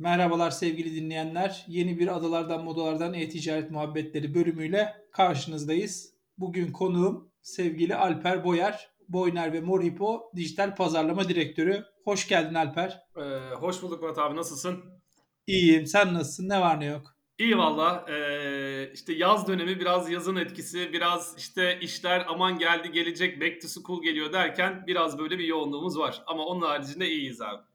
Merhabalar sevgili dinleyenler. Yeni bir Adalardan Modalardan E-Ticaret Muhabbetleri bölümüyle karşınızdayız. Bugün konuğum sevgili Alper Boyer. Boyner ve Morhipo Dijital Pazarlama Direktörü. Hoş geldin Alper. Ee, hoş bulduk Murat abi nasılsın? İyiyim. Sen nasılsın? Ne var ne yok? İyi valla. Ee, işte yaz dönemi biraz yazın etkisi, biraz işte işler aman geldi gelecek back to school geliyor derken biraz böyle bir yoğunluğumuz var. Ama onun haricinde iyiyiz abi.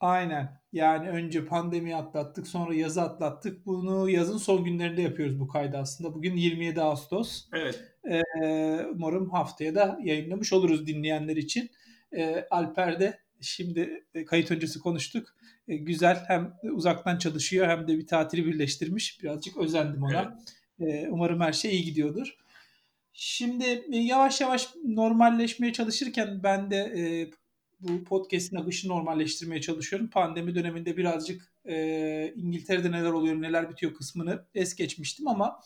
Aynen. Yani önce pandemi atlattık, sonra yazı atlattık. Bunu yazın son günlerinde yapıyoruz bu kaydı aslında. Bugün 27 Ağustos. Evet. Ee, umarım haftaya da yayınlamış oluruz dinleyenler için. Ee, Alper de şimdi e, kayıt öncesi konuştuk. Ee, güzel hem uzaktan çalışıyor hem de bir tatili birleştirmiş. Birazcık özendim ona. Evet. Ee, umarım her şey iyi gidiyordur. Şimdi e, yavaş yavaş normalleşmeye çalışırken ben de e, bu podcast'in akışı normalleştirmeye çalışıyorum. Pandemi döneminde birazcık e, İngiltere'de neler oluyor, neler bitiyor kısmını es geçmiştim ama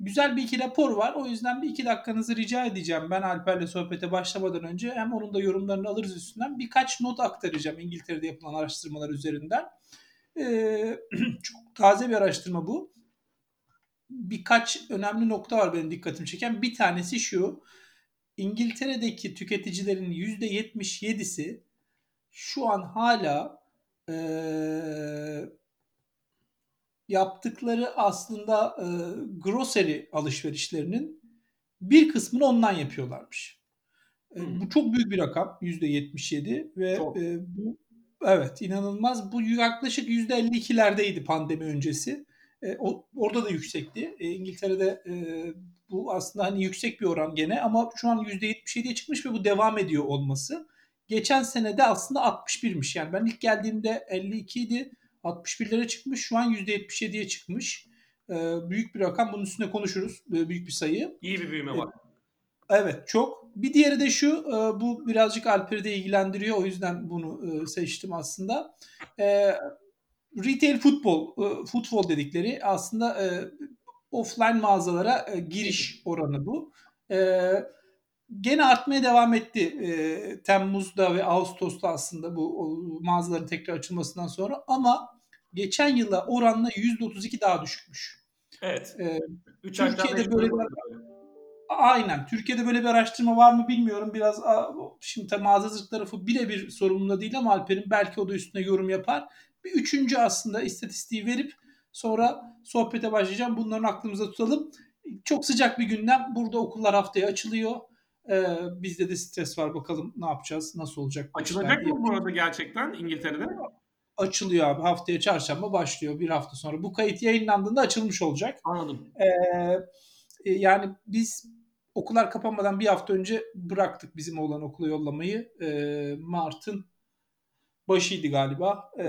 güzel bir iki rapor var. O yüzden bir iki dakikanızı rica edeceğim. Ben Alper'le sohbete başlamadan önce hem onun da yorumlarını alırız üstünden. Birkaç not aktaracağım İngiltere'de yapılan araştırmalar üzerinden. Ee, çok taze bir araştırma bu. Birkaç önemli nokta var benim dikkatimi çeken. Bir tanesi şu. İngiltere'deki tüketicilerin %77'si şu an hala e, yaptıkları aslında e, grocery alışverişlerinin bir kısmını ondan yapıyorlarmış. E, hmm. Bu çok büyük bir rakam %77 ve e, bu evet inanılmaz. Bu yaklaşık %52'lerdeydi pandemi öncesi. E, o, orada da yüksekti. E, İngiltere'de e, bu aslında hani yüksek bir oran gene ama şu an %77'ye çıkmış ve bu devam ediyor olması. Geçen senede aslında 61'miş. Yani ben ilk geldiğimde 52 idi. 61'lere çıkmış. Şu an %77'ye çıkmış. Ee, büyük bir rakam. Bunun üstüne konuşuruz. Ee, büyük bir sayı. İyi bir büyüme var. Ee, evet çok. Bir diğeri de şu. E, bu birazcık Alper'i de ilgilendiriyor. O yüzden bunu e, seçtim aslında. E, retail futbol, e, futbol dedikleri aslında e, offline mağazalara e, giriş oranı bu. E, gene artmaya devam etti. E, Temmuz'da ve Ağustos'ta aslında bu o, mağazaların tekrar açılmasından sonra ama geçen yıla oranla %32 daha düşükmüş. Evet. E, Türkiye'de böyle bir Aynen. Türkiye'de böyle bir araştırma var mı bilmiyorum. Biraz şimdi mağazacılık tarafı birebir sorumluluğunda değil ama Alper'in belki o da üstüne yorum yapar. Bir üçüncü aslında istatistiği verip sonra sohbete başlayacağım. Bunların aklımıza tutalım. Çok sıcak bir gündem. Burada okullar haftaya açılıyor. Ee, bizde de stres var. Bakalım ne yapacağız, nasıl olacak. Açılacak mı bu arada gerçekten İngiltere'de? Açılıyor abi. Haftaya çarşamba başlıyor. Bir hafta sonra. Bu kayıt yayınlandığında açılmış olacak. Anladım. Ee, yani biz okullar kapanmadan bir hafta önce bıraktık bizim oğlan okula yollamayı. Ee, Mart'ın başıydı galiba ee,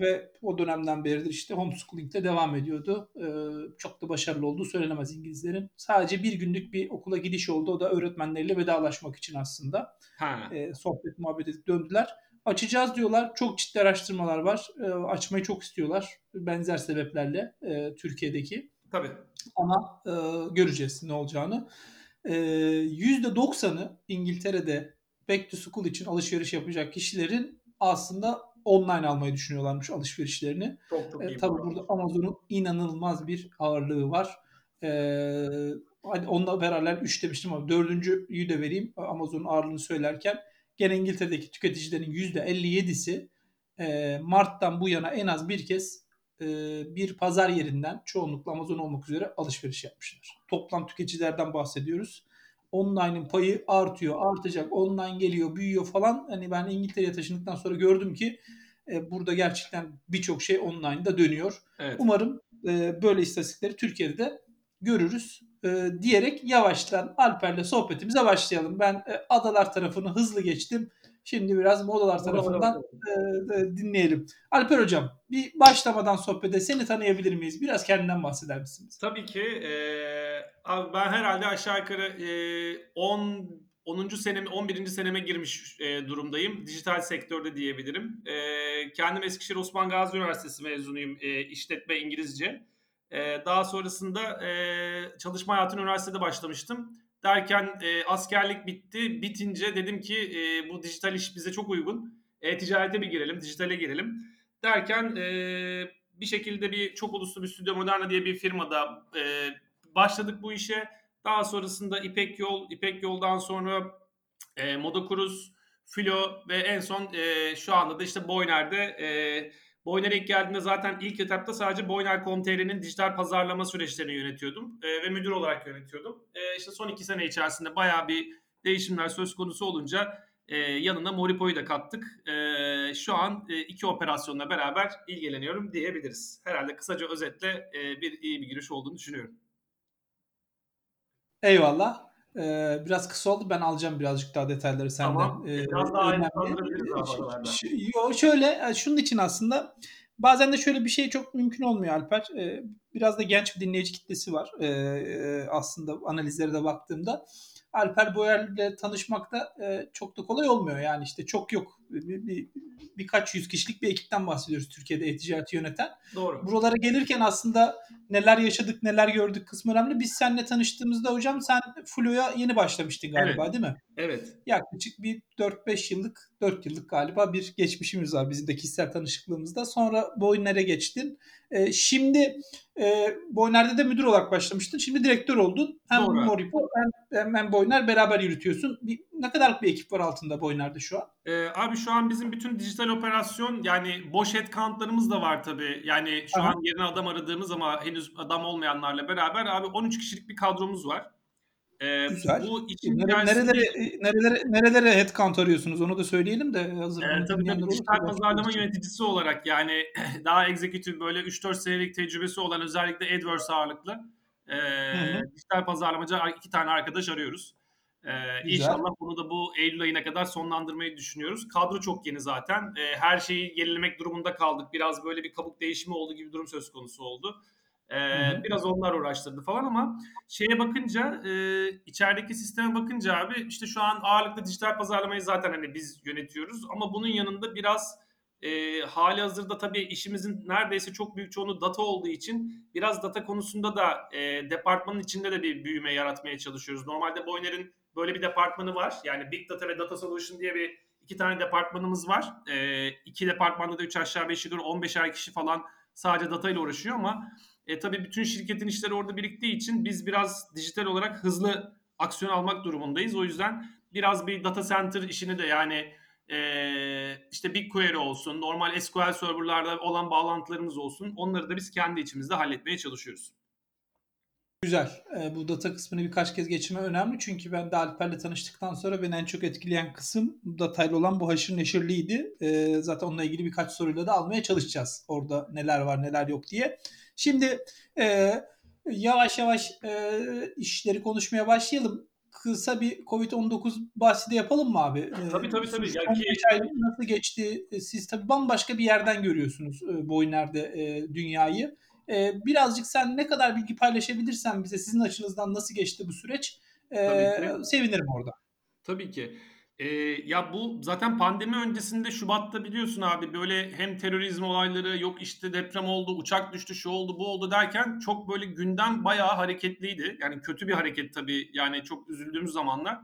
ve o dönemden beridir işte homeschooling'de devam ediyordu. Ee, çok da başarılı olduğu söylenemez İngilizlerin. Sadece bir günlük bir okula gidiş oldu. O da öğretmenleriyle vedalaşmak için aslında. Ee, sohbet muhabbet edip döndüler. Açacağız diyorlar. Çok ciddi araştırmalar var. Ee, açmayı çok istiyorlar. Benzer sebeplerle e, Türkiye'deki. Tabii. Ama e, göreceğiz ne olacağını. E, %90'ı İngiltere'de back to school için alışveriş yapacak kişilerin aslında online almayı düşünüyorlarmış alışverişlerini. Çok çok iyi. E, tabii burada Amazon'un inanılmaz bir ağırlığı var. E, hadi onunla beraber 3 demiştim ama dördüncüyü de vereyim Amazon'un ağırlığını söylerken. Gene İngiltere'deki tüketicilerin %57'si e, Mart'tan bu yana en az bir kez e, bir pazar yerinden çoğunlukla Amazon olmak üzere alışveriş yapmışlar. Toplam tüketicilerden bahsediyoruz online'ın payı artıyor, artacak, online geliyor, büyüyor falan. Hani ben İngiltere'ye taşındıktan sonra gördüm ki e, burada gerçekten birçok şey online'da dönüyor. Evet. Umarım e, böyle istatistikleri Türkiye'de de görürüz e, diyerek yavaştan Alper'le sohbetimize başlayalım. Ben e, adalar tarafını hızlı geçtim. Şimdi biraz modalar tarafından e, e, dinleyelim. Alper Hocam bir başlamadan sohbete seni tanıyabilir miyiz? Biraz kendinden bahseder misiniz? Tabii ki. E, abi ben herhalde aşağı yukarı e, 10 10. seneme 11. seneme girmiş e, durumdayım. Dijital sektörde diyebilirim. E, kendim Eskişehir Osman Gazi Üniversitesi mezunuyum. E, işletme İngilizce. E, daha sonrasında e, çalışma hayatını üniversitede başlamıştım. Derken e, askerlik bitti. Bitince dedim ki e, bu dijital iş bize çok uygun. E-ticarete bir girelim, dijitale girelim. Derken e, bir şekilde bir çok uluslu bir Stüdyo Moderna diye bir firmada e, başladık bu işe. Daha sonrasında İpek Yol, İpek Yol'dan sonra e, Moda Cruz, Filo ve en son e, şu anda da işte Boyner'de e, Boyner'e ilk geldiğimde zaten ilk etapta sadece Boyner.com.tr'nin dijital pazarlama süreçlerini yönetiyordum e, ve müdür olarak yönetiyordum. E, işte son iki sene içerisinde bayağı bir değişimler söz konusu olunca e, yanına Moripo'yu da kattık. E, şu an e, iki operasyonla beraber ilgileniyorum diyebiliriz. Herhalde kısaca özetle e, bir iyi bir giriş olduğunu düşünüyorum. Eyvallah. Ee, biraz kısa oldu. Ben alacağım birazcık daha detayları senden. Tamam. Ee, biraz daha. Yo, şöyle e, şunun için aslında bazen de şöyle bir şey çok mümkün olmuyor Alper. Ee, biraz da genç bir dinleyici kitlesi var. Ee, aslında analizlere de baktığımda. Alper Boyer'le tanışmak da e, çok da kolay olmuyor. Yani işte çok yok. Bir, bir, birkaç yüz kişilik bir ekipten bahsediyoruz Türkiye'de e-ticareti yöneten. Doğru. Buralara gelirken aslında neler yaşadık, neler gördük kısmı önemli. Biz seninle tanıştığımızda hocam sen Flo'ya yeni başlamıştın galiba evet. değil mi? Evet. Yaklaşık bir 4-5 yıllık, 4 yıllık galiba bir geçmişimiz var bizim de kişisel tanışıklığımızda. Sonra Boyner'e geçtin. Ee, şimdi e, Boyner'de de müdür olarak başlamıştın. Şimdi direktör oldun. Hem Doğru. Moripo hem, hem Boyner beraber yürütüyorsun. Bir, ne kadarlık bir ekip var altında Boyner'de şu an? Ee, abi şu an bizim bütün dijital operasyon yani boş headcountlarımız da var tabii. Yani şu Aha. an yerine adam aradığımız ama henüz adam olmayanlarla beraber abi 13 kişilik bir kadromuz var. Ee, Güzel. Bu için Nere, nerelere, nerelere, nerelere headcount arıyorsunuz onu da söyleyelim de hazır. E, tabii tabii dijital pazarlama yöneticisi olarak yani daha executive böyle 3-4 senelik tecrübesi olan özellikle AdWords ağırlıklı e, dijital pazarlamacı iki tane arkadaş arıyoruz. Ee, inşallah bunu da bu Eylül ayına kadar sonlandırmayı düşünüyoruz. Kadro çok yeni zaten. Ee, her şeyi yenilemek durumunda kaldık. Biraz böyle bir kabuk değişimi oldu gibi durum söz konusu oldu. Ee, biraz onlar uğraştırdı falan ama şeye bakınca e, içerideki sisteme bakınca abi işte şu an ağırlıklı dijital pazarlamayı zaten hani biz yönetiyoruz ama bunun yanında biraz e, hali hazırda tabii işimizin neredeyse çok büyük çoğunu data olduğu için biraz data konusunda da e, departmanın içinde de bir büyüme yaratmaya çalışıyoruz. Normalde Boyner'in böyle bir departmanı var. Yani Big Data ve Data Solution diye bir iki tane departmanımız var. E, iki departmanda da 3 aşağı 5 yukarı 15'er kişi falan sadece data ile uğraşıyor ama e, tabii bütün şirketin işleri orada biriktiği için biz biraz dijital olarak hızlı aksiyon almak durumundayız. O yüzden biraz bir data center işini de yani e, işte BigQuery olsun, normal SQL serverlarda olan bağlantılarımız olsun onları da biz kendi içimizde halletmeye çalışıyoruz. Güzel. E, bu data kısmını birkaç kez geçirme önemli. Çünkü ben de Alper'le tanıştıktan sonra beni en çok etkileyen kısım datayla olan bu haşır neşirliydi. E, zaten onunla ilgili birkaç soruyla da almaya çalışacağız. Orada neler var neler yok diye. Şimdi e, yavaş yavaş e, işleri konuşmaya başlayalım. Kısa bir Covid-19 bahsi de yapalım mı abi? E, tabii tabii tabii. Ya ki... nasıl geçti? E, siz tabii bambaşka bir yerden görüyorsunuz e, Boyner'de e, dünyayı. E, birazcık sen ne kadar bilgi paylaşabilirsen bize sizin açınızdan nasıl geçti bu süreç e, sevinirim orada. Tabii ki. Ee, ya bu zaten pandemi öncesinde Şubat'ta biliyorsun abi böyle hem terörizm olayları yok işte deprem oldu, uçak düştü, şu oldu, bu oldu derken çok böyle gündem bayağı hareketliydi. Yani kötü bir hareket tabii yani çok üzüldüğümüz zamanlar.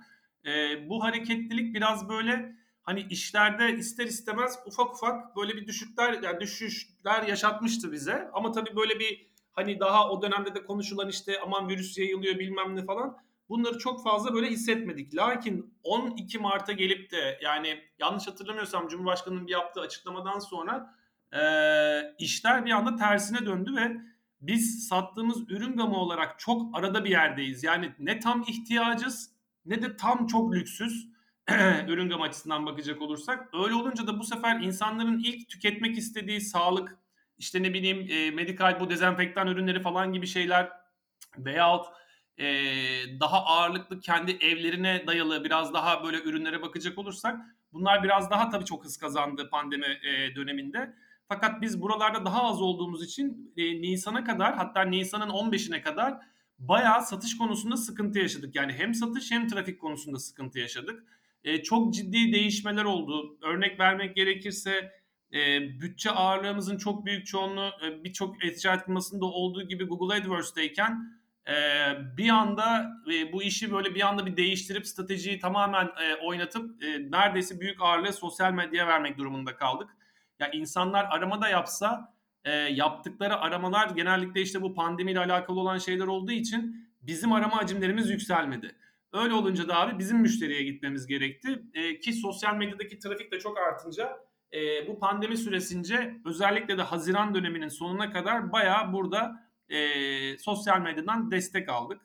Ee, bu hareketlilik biraz böyle hani işlerde ister istemez ufak ufak böyle bir düşükler yani düşüşler yaşatmıştı bize. Ama tabii böyle bir hani daha o dönemde de konuşulan işte aman virüs yayılıyor bilmem ne falan bunları çok fazla böyle hissetmedik. Lakin 12 Mart'a gelip de yani yanlış hatırlamıyorsam Cumhurbaşkanı'nın bir yaptığı açıklamadan sonra e, işler bir anda tersine döndü ve biz sattığımız ürün gamı olarak çok arada bir yerdeyiz. Yani ne tam ihtiyacız ne de tam çok lüksüz ürün gamı açısından bakacak olursak. Öyle olunca da bu sefer insanların ilk tüketmek istediği sağlık, işte ne bileyim e, medikal bu dezenfektan ürünleri falan gibi şeyler veyahut e, daha ağırlıklı kendi evlerine dayalı biraz daha böyle ürünlere bakacak olursak bunlar biraz daha tabii çok hız kazandı pandemi e, döneminde. Fakat biz buralarda daha az olduğumuz için e, Nisan'a kadar hatta Nisan'ın 15'ine kadar bayağı satış konusunda sıkıntı yaşadık. Yani hem satış hem trafik konusunda sıkıntı yaşadık. E, çok ciddi değişmeler oldu. Örnek vermek gerekirse e, bütçe ağırlığımızın çok büyük çoğunluğu e, birçok e-ticaret firmasında olduğu gibi Google AdWords'tayken ee, bir anda bu işi böyle bir anda bir değiştirip stratejiyi tamamen oynatıp neredeyse büyük ağırlığı sosyal medyaya vermek durumunda kaldık. Ya insanlar aramada yapsa e, yaptıkları aramalar genellikle işte bu pandemiyle alakalı olan şeyler olduğu için bizim arama hacimlerimiz yükselmedi. Öyle olunca da abi bizim müşteriye gitmemiz gerekti. E, ki sosyal medyadaki trafik de çok artınca e, bu pandemi süresince özellikle de Haziran döneminin sonuna kadar bayağı burada e, sosyal medyadan destek aldık.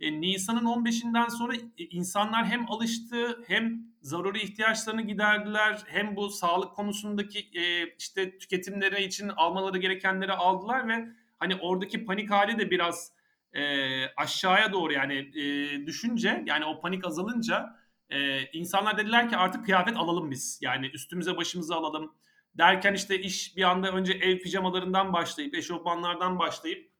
E, Nisan'ın 15'inden sonra insanlar hem alıştı hem zaruri ihtiyaçlarını giderdiler hem bu sağlık konusundaki e, işte tüketimleri için almaları gerekenleri aldılar ve hani oradaki panik hali de biraz e, aşağıya doğru yani e, düşünce yani o panik azalınca e, insanlar dediler ki artık kıyafet alalım biz yani üstümüze başımıza alalım derken işte iş bir anda önce ev pijamalarından başlayıp eşofmanlardan başlayıp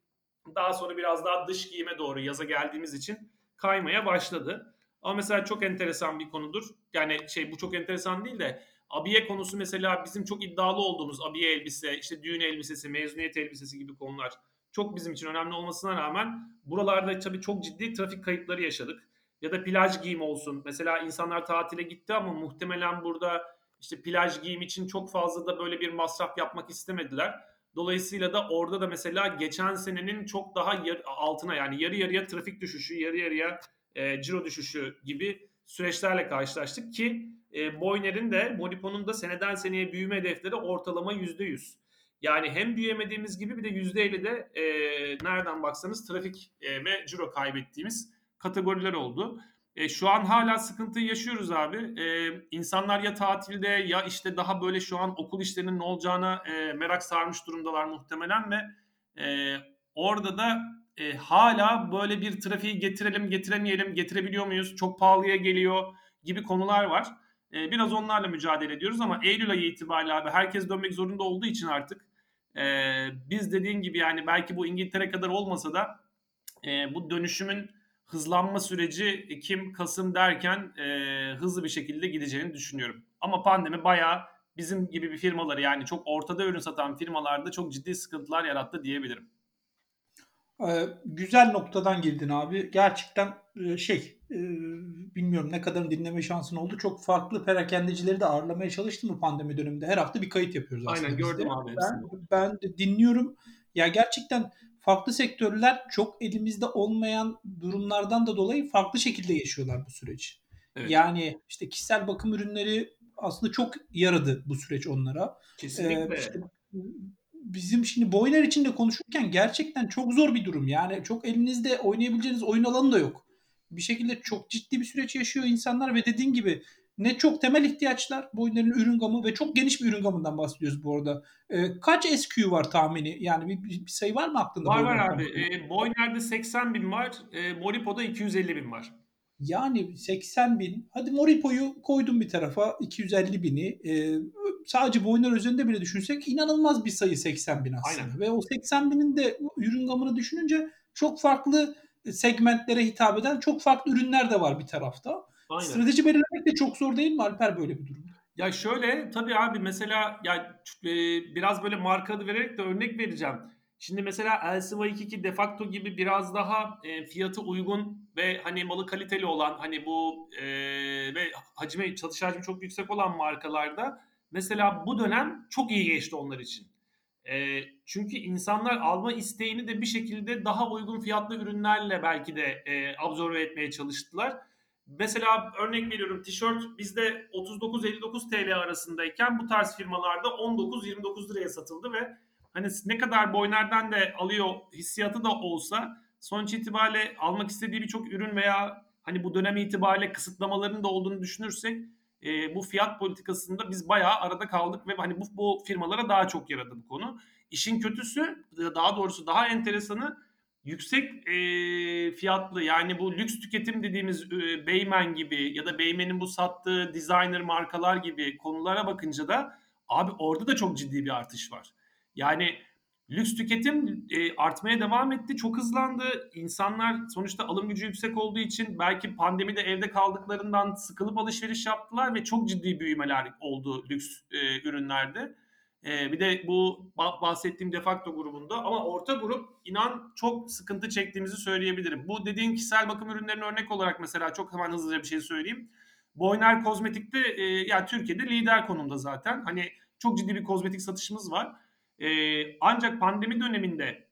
daha sonra biraz daha dış giyime doğru yaza geldiğimiz için kaymaya başladı. Ama mesela çok enteresan bir konudur. Yani şey bu çok enteresan değil de abiye konusu mesela bizim çok iddialı olduğumuz abiye elbise, işte düğün elbisesi, mezuniyet elbisesi gibi konular çok bizim için önemli olmasına rağmen buralarda tabii çok ciddi trafik kayıpları yaşadık. Ya da plaj giyimi olsun. Mesela insanlar tatile gitti ama muhtemelen burada işte plaj giyim için çok fazla da böyle bir masraf yapmak istemediler. Dolayısıyla da orada da mesela geçen senenin çok daha yar, altına yani yarı yarıya trafik düşüşü, yarı yarıya e, ciro düşüşü gibi süreçlerle karşılaştık ki e, Boyner'in de Molipo'nun da seneden seneye büyüme hedefleri ortalama %100. Yani hem büyümediğimiz gibi bir de %50 de e, nereden baksanız trafik e, ve ciro kaybettiğimiz kategoriler oldu. E, şu an hala sıkıntı yaşıyoruz abi. E, insanlar ya tatilde ya işte daha böyle şu an okul işlerinin ne olacağına e, merak sarmış durumdalar muhtemelen ve e, orada da e, hala böyle bir trafiği getirelim getiremeyelim getirebiliyor muyuz çok pahalıya geliyor gibi konular var. E, biraz onlarla mücadele ediyoruz ama Eylül ayı itibariyle abi herkes dönmek zorunda olduğu için artık e, biz dediğin gibi yani belki bu İngiltere kadar olmasa da e, bu dönüşümün hızlanma süreci Ekim, Kasım derken e, hızlı bir şekilde gideceğini düşünüyorum. Ama pandemi bayağı bizim gibi bir firmaları yani çok ortada ürün satan firmalarda çok ciddi sıkıntılar yarattı diyebilirim. Ee, güzel noktadan girdin abi. Gerçekten e, şey e, bilmiyorum ne kadarını dinleme şansın oldu. Çok farklı perakendecileri de ağırlamaya çalıştım bu pandemi döneminde. Her hafta bir kayıt yapıyoruz aslında. Aynen gördüm de. abi. Ben, ben dinliyorum. Ya gerçekten farklı sektörler çok elimizde olmayan durumlardan da dolayı farklı şekilde yaşıyorlar bu süreci. Evet. Yani işte kişisel bakım ürünleri aslında çok yaradı bu süreç onlara. Kesinlikle. Ee, işte bizim şimdi Boyner için de konuşurken gerçekten çok zor bir durum. Yani çok elinizde oynayabileceğiniz oyun alanı da yok. Bir şekilde çok ciddi bir süreç yaşıyor insanlar ve dediğin gibi ne çok temel ihtiyaçlar Boyner'in ürün gamı ve çok geniş bir ürün gamından bahsediyoruz bu arada. Ee, kaç SKU var tahmini? Yani bir, bir sayı var mı aklında? Var var abi. E, Boyner'de 80 bin var. E, Moripo'da 250 bin var. Yani 80 bin. Hadi Moripo'yu koydum bir tarafa 250 bini. E, sadece Boyner üzerinde bile düşünsek inanılmaz bir sayı 80 bin aslında. Aynen. Ve o 80 binin de ürün gamını düşününce çok farklı segmentlere hitap eden çok farklı ürünler de var bir tarafta. Aynen. Strateji belirlemek de çok zor değil mi Alper böyle bir durum? Ya şöyle tabii abi mesela ya e, biraz böyle marka adı vererek de örnek vereceğim. Şimdi mesela LCY22 de facto gibi biraz daha e, fiyatı uygun ve hani malı kaliteli olan hani bu e, ve hacmi çalışı hacmi çok yüksek olan markalarda mesela bu dönem çok iyi geçti onlar için. E, çünkü insanlar alma isteğini de bir şekilde daha uygun fiyatlı ürünlerle belki de e, absorbe etmeye çalıştılar. Mesela örnek veriyorum tişört bizde 39-59 TL arasındayken bu tarz firmalarda 19-29 liraya satıldı ve hani ne kadar Boyner'den de alıyor hissiyatı da olsa sonuç itibariyle almak istediği birçok ürün veya hani bu dönem itibariyle kısıtlamaların da olduğunu düşünürsek e, bu fiyat politikasında biz bayağı arada kaldık ve hani bu, bu firmalara daha çok yaradı bu konu. İşin kötüsü daha doğrusu daha enteresanı yüksek e, fiyatlı yani bu lüks tüketim dediğimiz e, Beymen gibi ya da Beymen'in bu sattığı designer markalar gibi konulara bakınca da abi orada da çok ciddi bir artış var. Yani lüks tüketim e, artmaya devam etti. Çok hızlandı. İnsanlar sonuçta alım gücü yüksek olduğu için belki pandemide evde kaldıklarından sıkılıp alışveriş yaptılar ve çok ciddi büyümeler oldu lüks e, ürünlerde. E, bir de bu bahsettiğim defakto grubunda ama orta grup inan çok sıkıntı çektiğimizi söyleyebilirim. Bu dediğin kişisel bakım ürünlerinin örnek olarak mesela çok hemen hızlıca bir şey söyleyeyim. Boyner Kozmetik'te e, yani Türkiye'de lider konumda zaten. Hani çok ciddi bir kozmetik satışımız var. E, ancak pandemi döneminde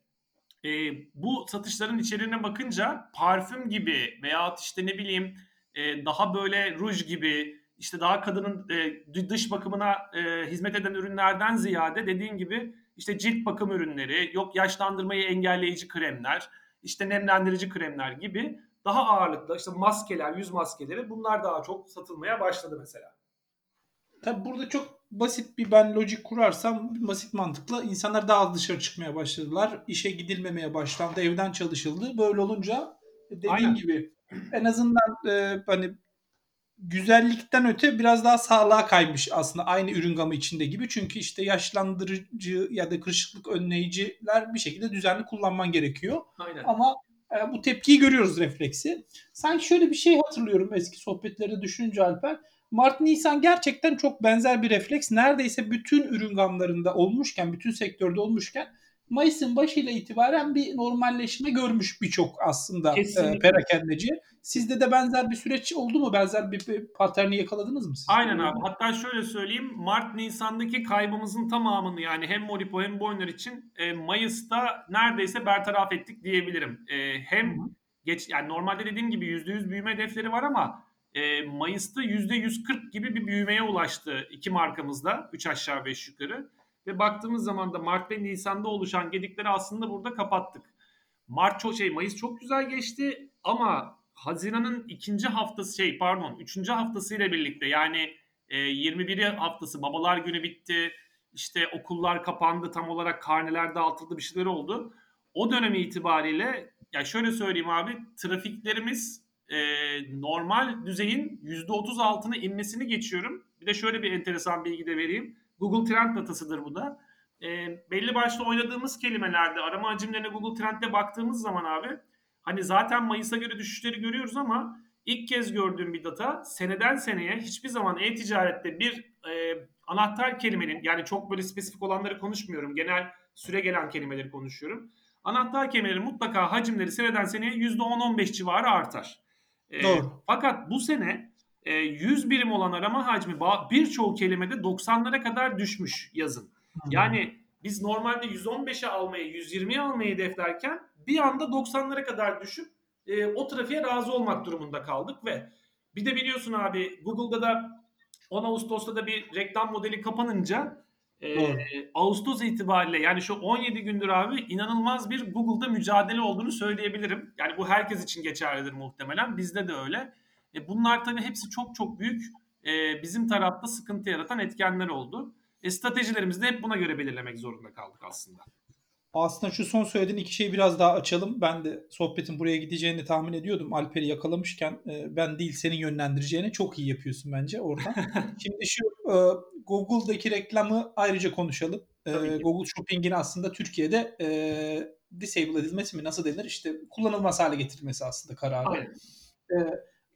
e, bu satışların içeriğine bakınca parfüm gibi veya işte ne bileyim e, daha böyle ruj gibi işte daha kadının e, dış bakımına e, hizmet eden ürünlerden ziyade dediğin gibi işte cilt bakım ürünleri, yok yaşlandırmayı engelleyici kremler, işte nemlendirici kremler gibi daha ağırlıklı işte maskeler, yüz maskeleri bunlar daha çok satılmaya başladı mesela. Tabi burada çok basit bir ben lojik kurarsam basit mantıkla insanlar daha az dışarı çıkmaya başladılar. İşe gidilmemeye başlandı, evden çalışıldı. Böyle olunca dediğin Aynen. gibi en azından e, hani güzellikten öte biraz daha sağlığa kaymış aslında aynı ürün gamı içinde gibi. Çünkü işte yaşlandırıcı ya da kırışıklık önleyiciler bir şekilde düzenli kullanman gerekiyor. Aynen. Ama e, bu tepkiyi görüyoruz refleksi. Sanki şöyle bir şey hatırlıyorum eski sohbetlerde düşününce Alper. Mart Nisan gerçekten çok benzer bir refleks. Neredeyse bütün ürün gamlarında olmuşken, bütün sektörde olmuşken Mayıs'ın başıyla itibaren bir normalleşme görmüş birçok aslında e, perakendeci. Sizde de benzer bir süreç oldu mu? Benzer bir, bir paterni yakaladınız mı? Siz? Aynen abi. Hatta şöyle söyleyeyim. Mart Nisan'daki kaybımızın tamamını yani hem Moripo hem Boyner için e, Mayıs'ta neredeyse bertaraf ettik diyebilirim. E, hem Hı-hı. geç yani normalde dediğim gibi %100 büyüme hedefleri var ama e, Mayıs'ta %140 gibi bir büyümeye ulaştı iki markamızda. 3 aşağı 5 yukarı. Ve baktığımız zaman da Mart ve Nisan'da oluşan gedikleri aslında burada kapattık. Mart çok şey Mayıs çok güzel geçti ama Haziran'ın ikinci haftası şey pardon üçüncü haftası ile birlikte yani e, 21 haftası babalar günü bitti. İşte okullar kapandı tam olarak karneler dağıtıldı bir şeyler oldu. O dönemi itibariyle ya şöyle söyleyeyim abi trafiklerimiz e, normal düzeyin %30 altına inmesini geçiyorum. Bir de şöyle bir enteresan bilgi de vereyim. Google Trend datasıdır bu da. E, belli başlı oynadığımız kelimelerde arama hacimlerine Google Trend'de baktığımız zaman abi hani zaten Mayıs'a göre düşüşleri görüyoruz ama ilk kez gördüğüm bir data seneden seneye hiçbir zaman e-ticarette bir e, anahtar kelimenin yani çok böyle spesifik olanları konuşmuyorum. Genel süre gelen kelimeleri konuşuyorum. Anahtar kelimelerin mutlaka hacimleri seneden seneye %10-15 civarı artar. E, Doğru. Fakat bu sene 100 e, birim olan arama hacmi birçoğu kelimede 90'lara kadar düşmüş yazın. Yani biz normalde 115'e almayı, 120'ye almayı hedeflerken bir anda 90'lara kadar düşüp e, o trafiğe razı olmak durumunda kaldık ve bir de biliyorsun abi Google'da da 10 Ağustos'ta da bir reklam modeli kapanınca e, Ağustos itibariyle yani şu 17 gündür abi inanılmaz bir Google'da mücadele olduğunu söyleyebilirim. Yani bu herkes için geçerlidir muhtemelen. Bizde de öyle. E, bunlar tabii hepsi çok çok büyük e, bizim tarafta sıkıntı yaratan etkenler oldu. E, stratejilerimizi de hep buna göre belirlemek zorunda kaldık aslında. Aslında şu son söylediğin iki şeyi biraz daha açalım. Ben de sohbetin buraya gideceğini tahmin ediyordum. Alper'i yakalamışken e, ben değil senin yönlendireceğini çok iyi yapıyorsun bence orada. Şimdi şu e, Google'daki reklamı ayrıca konuşalım. E, Google Shopping'in aslında Türkiye'de e, disable edilmesi mi nasıl denir? İşte kullanılmaz hale getirilmesi aslında kararı. Aynen. E,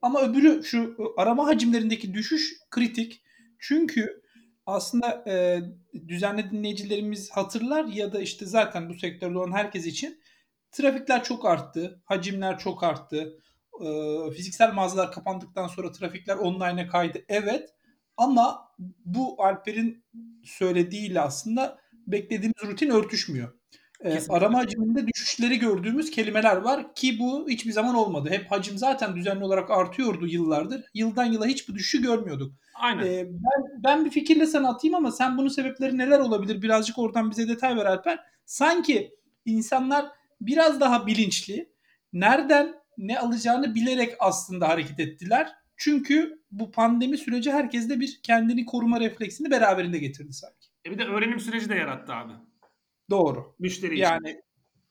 ama öbürü şu arama hacimlerindeki düşüş kritik. Çünkü aslında e, düzenli dinleyicilerimiz hatırlar ya da işte zaten bu sektörde olan herkes için trafikler çok arttı, hacimler çok arttı. E, fiziksel mağazalar kapandıktan sonra trafikler online'a kaydı. Evet ama bu Alper'in söylediğiyle aslında beklediğimiz rutin örtüşmüyor. E, arama hacminde düşüşleri gördüğümüz kelimeler var ki bu hiçbir zaman olmadı. Hep hacim zaten düzenli olarak artıyordu yıllardır. Yıldan yıla hiçbir düşüşü görmüyorduk. Aynen. E, ben, ben bir fikirle sana atayım ama sen bunun sebepleri neler olabilir? Birazcık oradan bize detay ver Alper. Sanki insanlar biraz daha bilinçli, nereden ne alacağını bilerek aslında hareket ettiler. Çünkü bu pandemi süreci herkeste bir kendini koruma refleksini beraberinde getirdi sanki. E bir de öğrenim süreci de yarattı abi. Doğru. Müşteri için. Yani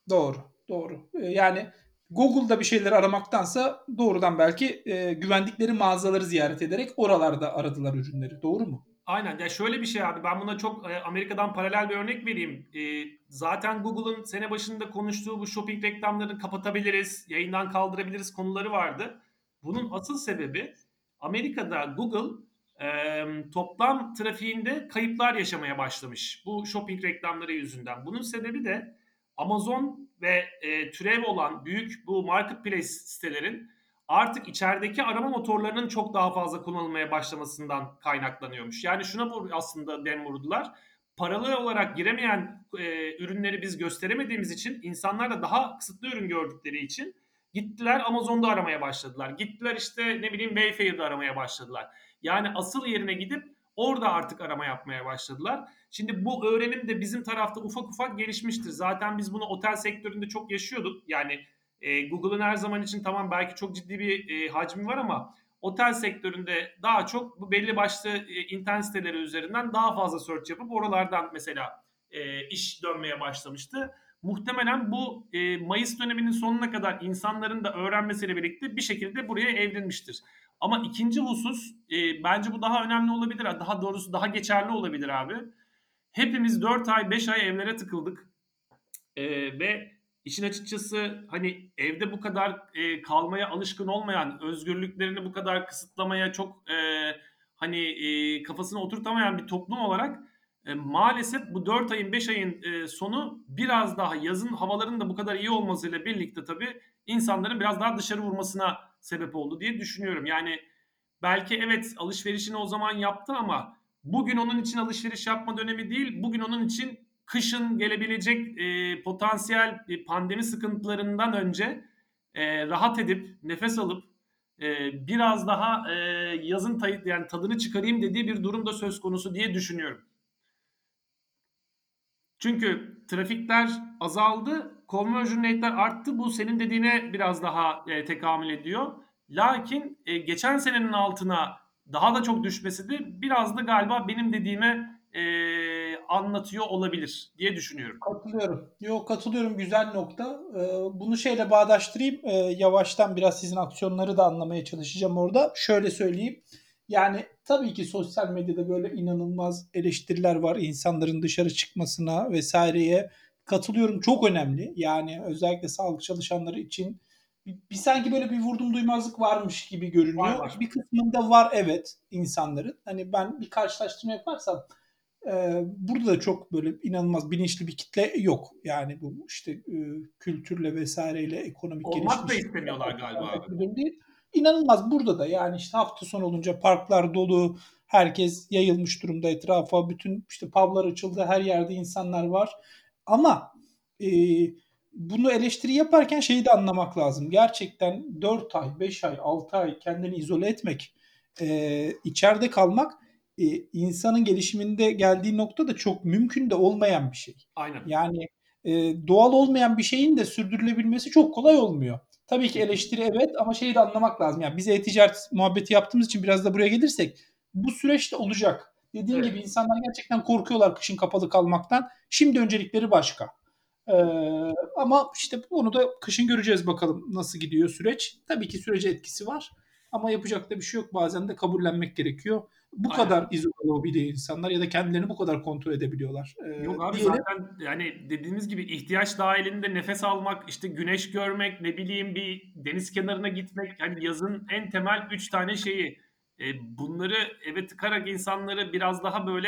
doğru. Doğru. Ee, yani Google'da bir şeyler aramaktansa doğrudan belki e, güvendikleri mağazaları ziyaret ederek oralarda aradılar ürünleri. Doğru mu? Aynen. Ya şöyle bir şey abi. Ben buna çok e, Amerika'dan paralel bir örnek vereyim. E, zaten Google'ın sene başında konuştuğu bu shopping reklamlarını kapatabiliriz, yayından kaldırabiliriz konuları vardı. Bunun asıl sebebi Amerika'da Google e, toplam trafiğinde kayıplar yaşamaya başlamış. Bu shopping reklamları yüzünden. Bunun sebebi de Amazon ve e, türev olan büyük bu marketplace sitelerin artık içerideki arama motorlarının çok daha fazla kullanılmaya başlamasından kaynaklanıyormuş. Yani şuna aslında dem vurdular. Paralı olarak giremeyen e, ürünleri biz gösteremediğimiz için insanlar da daha kısıtlı ürün gördükleri için gittiler Amazon'da aramaya başladılar. Gittiler işte ne bileyim Wayfair'da aramaya başladılar. Yani asıl yerine gidip orada artık arama yapmaya başladılar. Şimdi bu öğrenim de bizim tarafta ufak ufak gelişmiştir. Zaten biz bunu otel sektöründe çok yaşıyorduk. Yani e, Google'ın her zaman için tamam belki çok ciddi bir e, hacmi var ama otel sektöründe daha çok bu belli başlı e, internet siteleri üzerinden daha fazla search yapıp oralardan mesela e, iş dönmeye başlamıştı. Muhtemelen bu e, Mayıs döneminin sonuna kadar insanların da öğrenmesiyle birlikte bir şekilde buraya evrilmiştir. Ama ikinci husus e, bence bu daha önemli olabilir. Daha doğrusu daha geçerli olabilir abi. Hepimiz 4 ay 5 ay evlere tıkıldık. E, ve işin açıkçası hani evde bu kadar e, kalmaya alışkın olmayan, özgürlüklerini bu kadar kısıtlamaya çok e, hani e, kafasına oturtamayan bir toplum olarak e, maalesef bu 4 ayın 5 ayın e, sonu biraz daha yazın havaların da bu kadar iyi olmasıyla birlikte tabii insanların biraz daha dışarı vurmasına sebep oldu diye düşünüyorum. Yani belki evet alışverişini o zaman yaptı ama bugün onun için alışveriş yapma dönemi değil. Bugün onun için kışın gelebilecek e, potansiyel e, pandemi sıkıntılarından önce e, rahat edip nefes alıp e, biraz daha e, yazın tay- yani tadını çıkarayım dediği bir durum da söz konusu diye düşünüyorum. Çünkü trafikler azaldı, conversion rate'ler arttı. Bu senin dediğine biraz daha e, tekamül ediyor. Lakin e, geçen senenin altına daha da çok düşmesi de biraz da galiba benim dediğime e, anlatıyor olabilir diye düşünüyorum. Katılıyorum. Yok katılıyorum güzel nokta. Ee, bunu şeyle bağdaştırayım. Ee, yavaştan biraz sizin aksiyonları da anlamaya çalışacağım orada. Şöyle söyleyeyim. Yani tabii ki sosyal medyada böyle inanılmaz eleştiriler var insanların dışarı çıkmasına vesaireye katılıyorum. Çok önemli. Yani özellikle sağlık çalışanları için bir, bir sanki böyle bir vurdum duymazlık varmış gibi görünüyor. Var, var. Bir kısmında var evet insanların. Hani ben bir karşılaştırma yaparsam e, burada da çok böyle inanılmaz bilinçli bir kitle yok. Yani bu işte e, kültürle vesaireyle ekonomik Olmak da istemiyorlar galiba. Değil inanılmaz burada da yani işte hafta sonu olunca parklar dolu, herkes yayılmış durumda etrafa, bütün işte publar açıldı, her yerde insanlar var. Ama e, bunu eleştiri yaparken şeyi de anlamak lazım. Gerçekten 4 ay, 5 ay, 6 ay kendini izole etmek, e, içeride kalmak e, insanın gelişiminde geldiği nokta da çok mümkün de olmayan bir şey. Aynen. Yani e, doğal olmayan bir şeyin de sürdürülebilmesi çok kolay olmuyor. Tabii ki eleştiri evet ama şeyi de anlamak lazım. Yani biz e-ticaret muhabbeti yaptığımız için biraz da buraya gelirsek bu süreç de olacak. Dediğim evet. gibi insanlar gerçekten korkuyorlar kışın kapalı kalmaktan. Şimdi öncelikleri başka. Ee, ama işte onu da kışın göreceğiz bakalım nasıl gidiyor süreç. Tabii ki sürece etkisi var ama yapacak da bir şey yok. Bazen de kabullenmek gerekiyor bu Aynen. kadar izole olabiliyor insanlar ya da kendilerini bu kadar kontrol edebiliyorlar. Ee, Yok abi diyelim. zaten yani dediğimiz gibi ihtiyaç dahilinde nefes almak, işte güneş görmek, ne bileyim bir deniz kenarına gitmek yani yazın en temel üç tane şeyi. E, bunları eve tıkarak insanları biraz daha böyle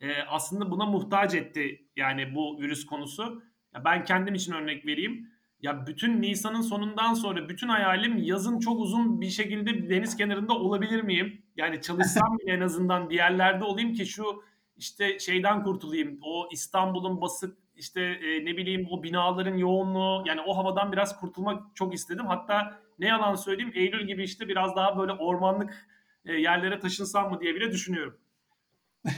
e, aslında buna muhtaç etti yani bu virüs konusu. Ya ben kendim için örnek vereyim. Ya bütün Nisan'ın sonundan sonra bütün hayalim yazın çok uzun bir şekilde deniz kenarında olabilir miyim? Yani çalışsam bile en azından bir yerlerde olayım ki şu işte şeyden kurtulayım. O İstanbul'un basık işte e, ne bileyim o binaların yoğunluğu yani o havadan biraz kurtulmak çok istedim. Hatta ne yalan söyleyeyim Eylül gibi işte biraz daha böyle ormanlık e, yerlere taşınsam mı diye bile düşünüyorum.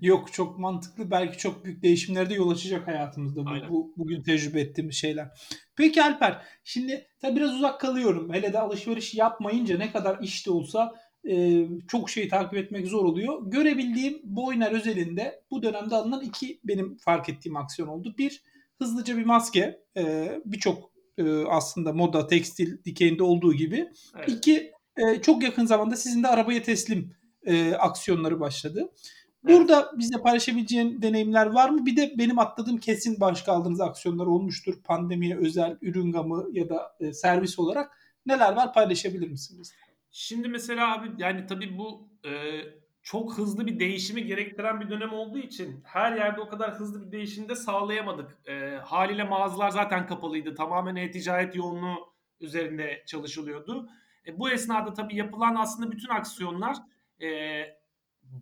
Yok çok mantıklı. Belki çok büyük değişimlere de yol açacak hayatımızda bu, bu bugün tecrübe ettiğimiz şeyler. Peki Alper, şimdi tabii biraz uzak kalıyorum. Hele de alışveriş yapmayınca ne kadar işte olsa e, çok şey takip etmek zor oluyor. Görebildiğim Boyner özelinde bu dönemde alınan iki benim fark ettiğim aksiyon oldu. Bir, hızlıca bir maske. E, Birçok e, aslında moda, tekstil dikeyinde olduğu gibi. Evet. İki, e, çok yakın zamanda sizin de arabaya teslim e, aksiyonları başladı. Burada evet. bizle paylaşabileceğin deneyimler var mı? Bir de benim atladığım kesin başka aldığınız aksiyonlar olmuştur. Pandemiye özel ürün gamı ya da e, servis olarak. Neler var paylaşabilir misiniz? Şimdi mesela abi yani tabii bu e, çok hızlı bir değişimi gerektiren bir dönem olduğu için her yerde o kadar hızlı bir değişimi de sağlayamadık. E, haliyle mağazalar zaten kapalıydı. Tamamen e-ticaret yoğunluğu üzerinde çalışılıyordu. E, bu esnada tabii yapılan aslında bütün aksiyonlar e,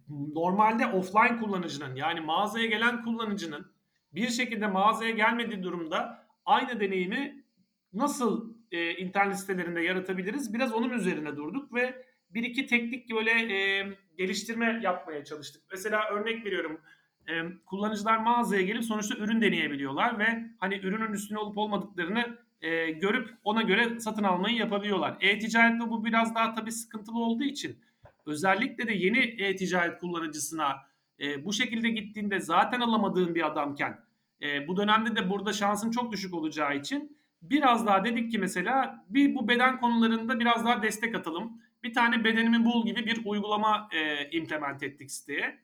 normalde offline kullanıcının yani mağazaya gelen kullanıcının bir şekilde mağazaya gelmediği durumda aynı deneyimi nasıl e, internet sitelerinde yaratabiliriz? Biraz onun üzerine durduk ve bir iki teknik böyle e, geliştirme yapmaya çalıştık. Mesela örnek veriyorum e, kullanıcılar mağazaya gelip sonuçta ürün deneyebiliyorlar ve hani ürünün üstüne olup olmadıklarını e, görüp ona göre satın almayı yapabiliyorlar. E-ticarette bu biraz daha tabii sıkıntılı olduğu için özellikle de yeni e-ticaret kullanıcısına e, bu şekilde gittiğinde zaten alamadığın bir adamken e, bu dönemde de burada şansın çok düşük olacağı için biraz daha dedik ki mesela bir bu beden konularında biraz daha destek atalım. Bir tane bedenimi bul gibi bir uygulama e, implement ettik siteye.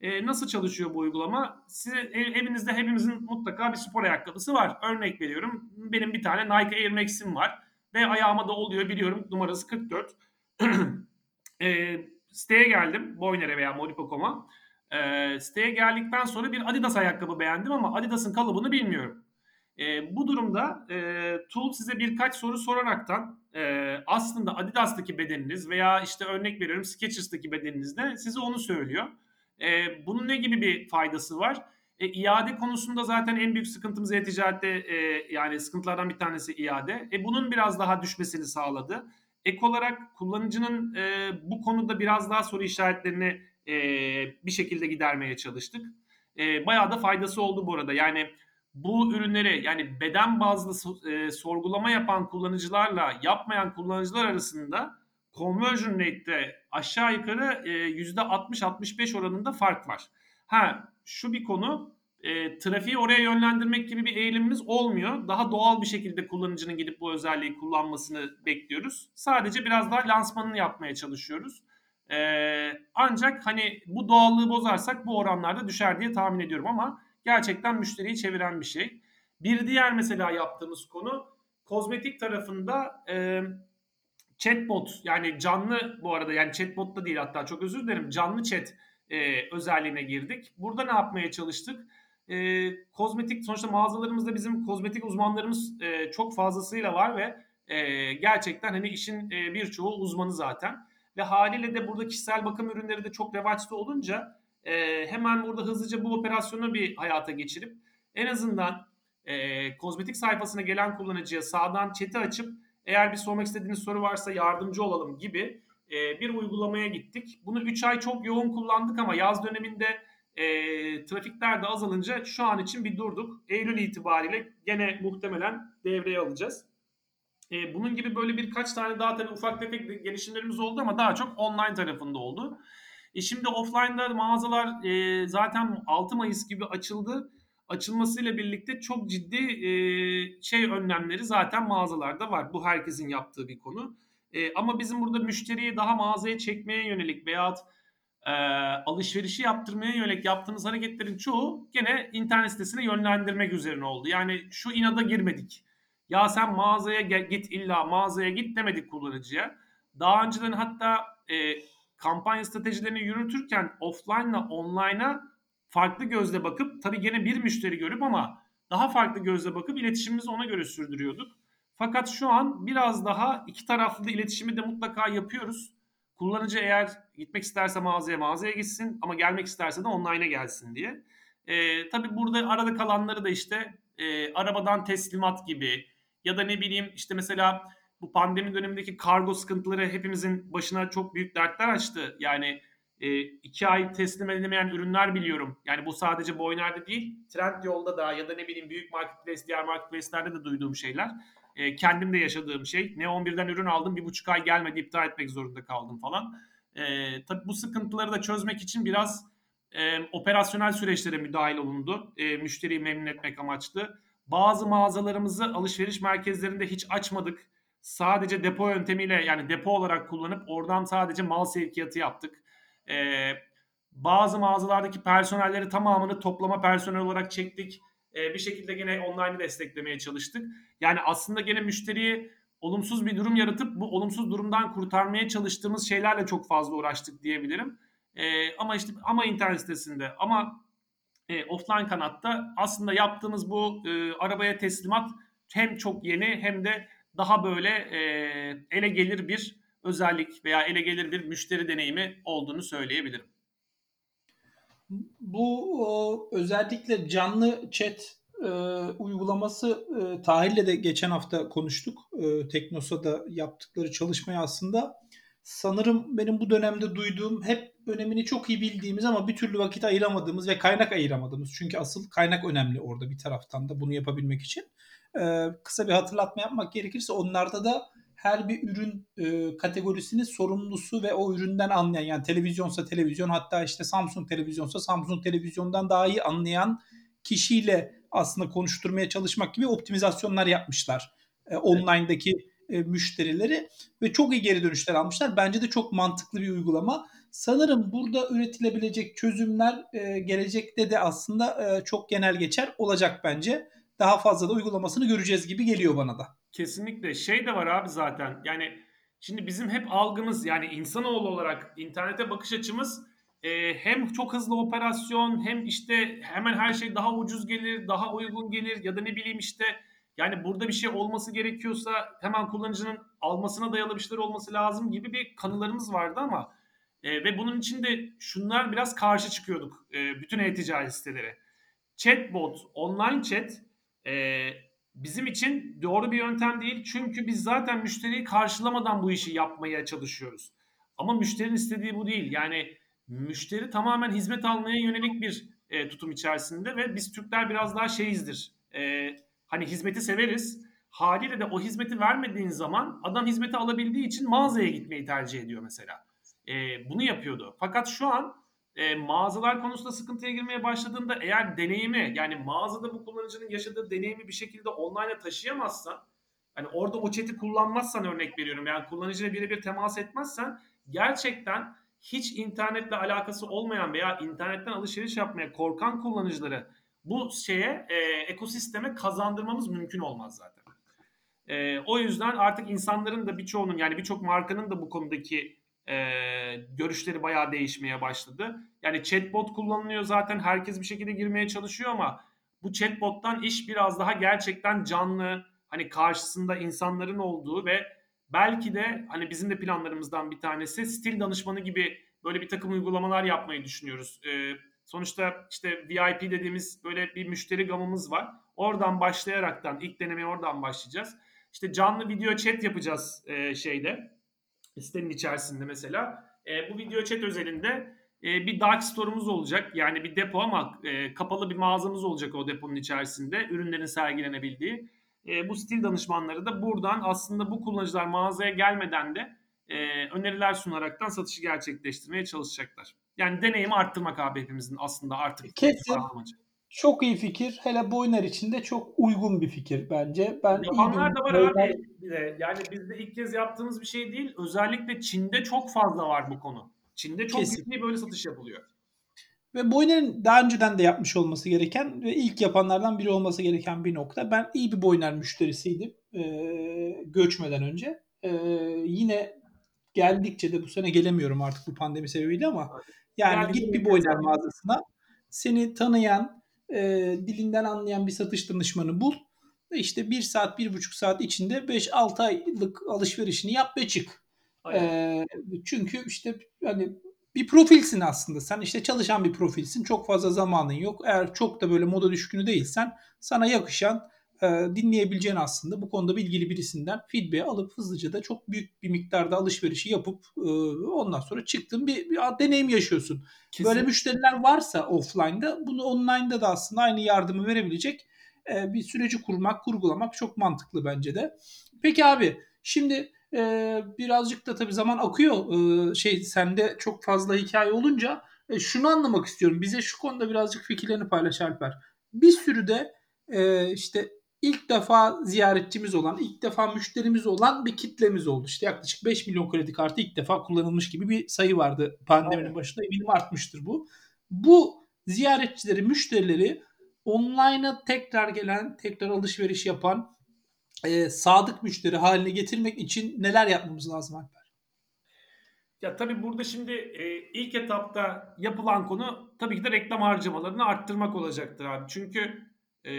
E, nasıl çalışıyor bu uygulama? Size evinizde hepimizin mutlaka bir spor ayakkabısı var. Örnek veriyorum. Benim bir tane Nike Air Max'im var ve ayağıma da oluyor biliyorum numarası 44. e, siteye geldim. Boyner'e veya Molipo.com'a. E, siteye geldikten sonra bir Adidas ayakkabı beğendim ama Adidas'ın kalıbını bilmiyorum. E, bu durumda e, Tool size birkaç soru soraraktan e, aslında Adidas'taki bedeniniz veya işte örnek veriyorum Skechers'taki bedeninizde size onu söylüyor. E, bunun ne gibi bir faydası var? E, iade konusunda zaten en büyük sıkıntımız e-ticarette e, yani sıkıntılardan bir tanesi iade. E, bunun biraz daha düşmesini sağladı. Ek olarak kullanıcının e, bu konuda biraz daha soru işaretlerini e, bir şekilde gidermeye çalıştık. E, bayağı da faydası oldu bu arada. Yani bu ürünleri yani beden bazlı e, sorgulama yapan kullanıcılarla yapmayan kullanıcılar arasında conversion rate'te aşağı yukarı e, %60-65 oranında fark var. Ha şu bir konu e, trafiği oraya yönlendirmek gibi bir eğilimimiz olmuyor. Daha doğal bir şekilde kullanıcının gidip bu özelliği kullanmasını bekliyoruz. Sadece biraz daha lansmanını yapmaya çalışıyoruz. E, ancak hani bu doğallığı bozarsak bu oranlarda düşer diye tahmin ediyorum ama gerçekten müşteriyi çeviren bir şey. Bir diğer mesela yaptığımız konu kozmetik tarafında e, chatbot yani canlı bu arada yani chatbot da değil hatta çok özür dilerim canlı chat e, özelliğine girdik. Burada ne yapmaya çalıştık? E, kozmetik sonuçta mağazalarımızda bizim kozmetik uzmanlarımız e, çok fazlasıyla var ve e, gerçekten hani işin e, birçoğu uzmanı zaten. Ve haliyle de burada kişisel bakım ürünleri de çok revaçta olunca e, hemen burada hızlıca bu operasyonu bir hayata geçirip en azından e, kozmetik sayfasına gelen kullanıcıya sağdan chat'i açıp eğer bir sormak istediğiniz soru varsa yardımcı olalım gibi e, bir uygulamaya gittik. Bunu 3 ay çok yoğun kullandık ama yaz döneminde e, trafikler de azalınca şu an için bir durduk. Eylül itibariyle gene muhtemelen devreye alacağız. E, bunun gibi böyle birkaç tane daha tabii ufak tefek gelişimlerimiz oldu ama daha çok online tarafında oldu. E şimdi offline'da mağazalar e, zaten 6 Mayıs gibi açıldı. Açılmasıyla birlikte çok ciddi e, şey önlemleri zaten mağazalarda var. Bu herkesin yaptığı bir konu. E, ama bizim burada müşteriyi daha mağazaya çekmeye yönelik veyahut e, alışverişi yaptırmaya yönelik yaptığımız hareketlerin çoğu gene internet sitesine yönlendirmek üzerine oldu. Yani şu inada girmedik. Ya sen mağazaya git illa mağazaya git demedik kullanıcıya. Daha önceden hatta e, kampanya stratejilerini yürütürken offline ile online'a farklı gözle bakıp tabii gene bir müşteri görüp ama daha farklı gözle bakıp iletişimimizi ona göre sürdürüyorduk. Fakat şu an biraz daha iki taraflı iletişimi de mutlaka yapıyoruz. Kullanıcı eğer gitmek isterse mağazaya mağazaya gitsin ama gelmek isterse de online'a gelsin diye. E, tabii burada arada kalanları da işte e, arabadan teslimat gibi ya da ne bileyim işte mesela bu pandemi dönemindeki kargo sıkıntıları hepimizin başına çok büyük dertler açtı. Yani e, iki ay teslim edilemeyen ürünler biliyorum. Yani bu sadece Boyner'de değil, Trendyol'da da ya da ne bileyim büyük marketplace, diğer marketplace'lerde de duyduğum şeyler. E, kendim de yaşadığım şey. Ne 11'den ürün aldım, bir buçuk ay gelmedi, iptal etmek zorunda kaldım falan. E, tabii bu sıkıntıları da çözmek için biraz e, operasyonel süreçlere müdahil olundu. E, müşteriyi memnun etmek amaçlı. Bazı mağazalarımızı alışveriş merkezlerinde hiç açmadık sadece depo yöntemiyle yani depo olarak kullanıp oradan sadece mal sevkiyatı yaptık. Ee, bazı mağazalardaki personelleri tamamını toplama personel olarak çektik. Ee, bir şekilde gene online'ı desteklemeye çalıştık. Yani aslında gene müşteriyi olumsuz bir durum yaratıp bu olumsuz durumdan kurtarmaya çalıştığımız şeylerle çok fazla uğraştık diyebilirim. Ee, ama işte ama internet sitesinde ama e, offline kanatta aslında yaptığımız bu e, arabaya teslimat hem çok yeni hem de daha böyle e, ele gelir bir özellik veya ele gelir bir müşteri deneyimi olduğunu söyleyebilirim. Bu özellikle canlı chat e, uygulaması e, Tahir'le de geçen hafta konuştuk. E, Teknosa'da yaptıkları çalışmayı aslında sanırım benim bu dönemde duyduğum hep önemini çok iyi bildiğimiz ama bir türlü vakit ayıramadığımız ve kaynak ayıramadığımız. Çünkü asıl kaynak önemli orada bir taraftan da bunu yapabilmek için. E, kısa bir hatırlatma yapmak gerekirse onlarda da her bir ürün e, kategorisinin sorumlusu ve o üründen anlayan yani televizyonsa televizyon hatta işte Samsung televizyonsa Samsung televizyondan daha iyi anlayan kişiyle aslında konuşturmaya çalışmak gibi optimizasyonlar yapmışlar. E, online'daki e, müşterileri ve çok iyi geri dönüşler almışlar. Bence de çok mantıklı bir uygulama. Sanırım burada üretilebilecek çözümler e, gelecekte de aslında e, çok genel geçer olacak bence. Daha fazla da uygulamasını göreceğiz gibi geliyor bana da. Kesinlikle. Şey de var abi zaten. Yani şimdi bizim hep algımız yani insanoğlu olarak internete bakış açımız e, hem çok hızlı operasyon hem işte hemen her şey daha ucuz gelir, daha uygun gelir ya da ne bileyim işte yani burada bir şey olması gerekiyorsa hemen kullanıcının almasına dayalı bir şeyler olması lazım gibi bir kanılarımız vardı ama e, ve bunun için de şunlar biraz karşı çıkıyorduk e, bütün e-ticaret siteleri. Chatbot, online chat e, bizim için doğru bir yöntem değil. Çünkü biz zaten müşteriyi karşılamadan bu işi yapmaya çalışıyoruz. Ama müşterinin istediği bu değil. Yani müşteri tamamen hizmet almaya yönelik bir e, tutum içerisinde ve biz Türkler biraz daha şeyizdir. E, hani hizmeti severiz. Haliyle de o hizmeti vermediğin zaman adam hizmeti alabildiği için mağazaya gitmeyi tercih ediyor mesela. E, bunu yapıyordu. Fakat şu an e, mağazalar konusunda sıkıntıya girmeye başladığında eğer deneyimi yani mağazada bu kullanıcının yaşadığı deneyimi bir şekilde online'a taşıyamazsan hani orada o chat'i kullanmazsan örnek veriyorum yani kullanıcıyla birebir temas etmezsen gerçekten hiç internetle alakası olmayan veya internetten alışveriş yapmaya korkan kullanıcıları bu şeye e, ekosisteme kazandırmamız mümkün olmaz zaten. E, o yüzden artık insanların da birçoğunun yani birçok markanın da bu konudaki e, görüşleri bayağı değişmeye başladı. Yani chatbot kullanılıyor zaten herkes bir şekilde girmeye çalışıyor ama bu chatbot'tan iş biraz daha gerçekten canlı hani karşısında insanların olduğu ve belki de hani bizim de planlarımızdan bir tanesi stil danışmanı gibi böyle bir takım uygulamalar yapmayı düşünüyoruz. E, sonuçta işte VIP dediğimiz böyle bir müşteri gamımız var. Oradan başlayaraktan ilk denemeye oradan başlayacağız. İşte canlı video chat yapacağız e, şeyde sitenin içerisinde mesela. E, bu video chat özelinde e, bir dark store'umuz olacak. Yani bir depo ama e, kapalı bir mağazamız olacak o deponun içerisinde. Ürünlerin sergilenebildiği. E, bu stil danışmanları da buradan aslında bu kullanıcılar mağazaya gelmeden de e, öneriler sunaraktan satışı gerçekleştirmeye çalışacaklar. Yani deneyimi arttırmak abi hepimizin aslında artık Kesin. amacı. Çok iyi fikir. Hele Boyner için de çok uygun bir fikir bence. Ben Yapanlar da var abi. Bir de, yani bizde ilk kez yaptığımız bir şey değil. Özellikle Çin'de çok fazla var bu konu. Çin'de çok ciddi böyle satış yapılıyor. Ve Boyner'in daha önceden de yapmış olması gereken ve ilk yapanlardan biri olması gereken bir nokta. Ben iyi bir Boyner müşterisiydim e, göçmeden önce. E, yine geldikçe de bu sene gelemiyorum artık bu pandemi sebebiyle ama yani, yani git bir Boyner mağazasına seni tanıyan e, dilinden anlayan bir satış danışmanı bul. İşte bir saat, bir buçuk saat içinde 5-6 aylık alışverişini yap ve çık. E, çünkü işte hani bir profilsin aslında. Sen işte çalışan bir profilsin. Çok fazla zamanın yok. Eğer çok da böyle moda düşkünü değilsen sana yakışan e, dinleyebileceğin aslında bu konuda bilgili birisinden feedback alıp hızlıca da çok büyük bir miktarda alışverişi yapıp e, ondan sonra çıktın bir, bir deneyim yaşıyorsun. Kesin. Böyle müşteriler varsa offline'da bunu online'da da aslında aynı yardımı verebilecek e, bir süreci kurmak, kurgulamak çok mantıklı bence de. Peki abi şimdi e, birazcık da tabii zaman akıyor. E, şey sende çok fazla hikaye olunca e, şunu anlamak istiyorum. Bize şu konuda birazcık fikirlerini paylaş Alper. Bir sürü de e, işte ilk defa ziyaretçimiz olan, ilk defa müşterimiz olan bir kitlemiz oldu. İşte yaklaşık 5 milyon kredi kartı ilk defa kullanılmış gibi bir sayı vardı pandeminin evet. başında. Eminim artmıştır bu. Bu ziyaretçileri, müşterileri online'a tekrar gelen, tekrar alışveriş yapan e, sadık müşteri haline getirmek için neler yapmamız lazım Alper? Ya tabii burada şimdi e, ilk etapta yapılan konu tabii ki de reklam harcamalarını arttırmak olacaktır abi. Çünkü e,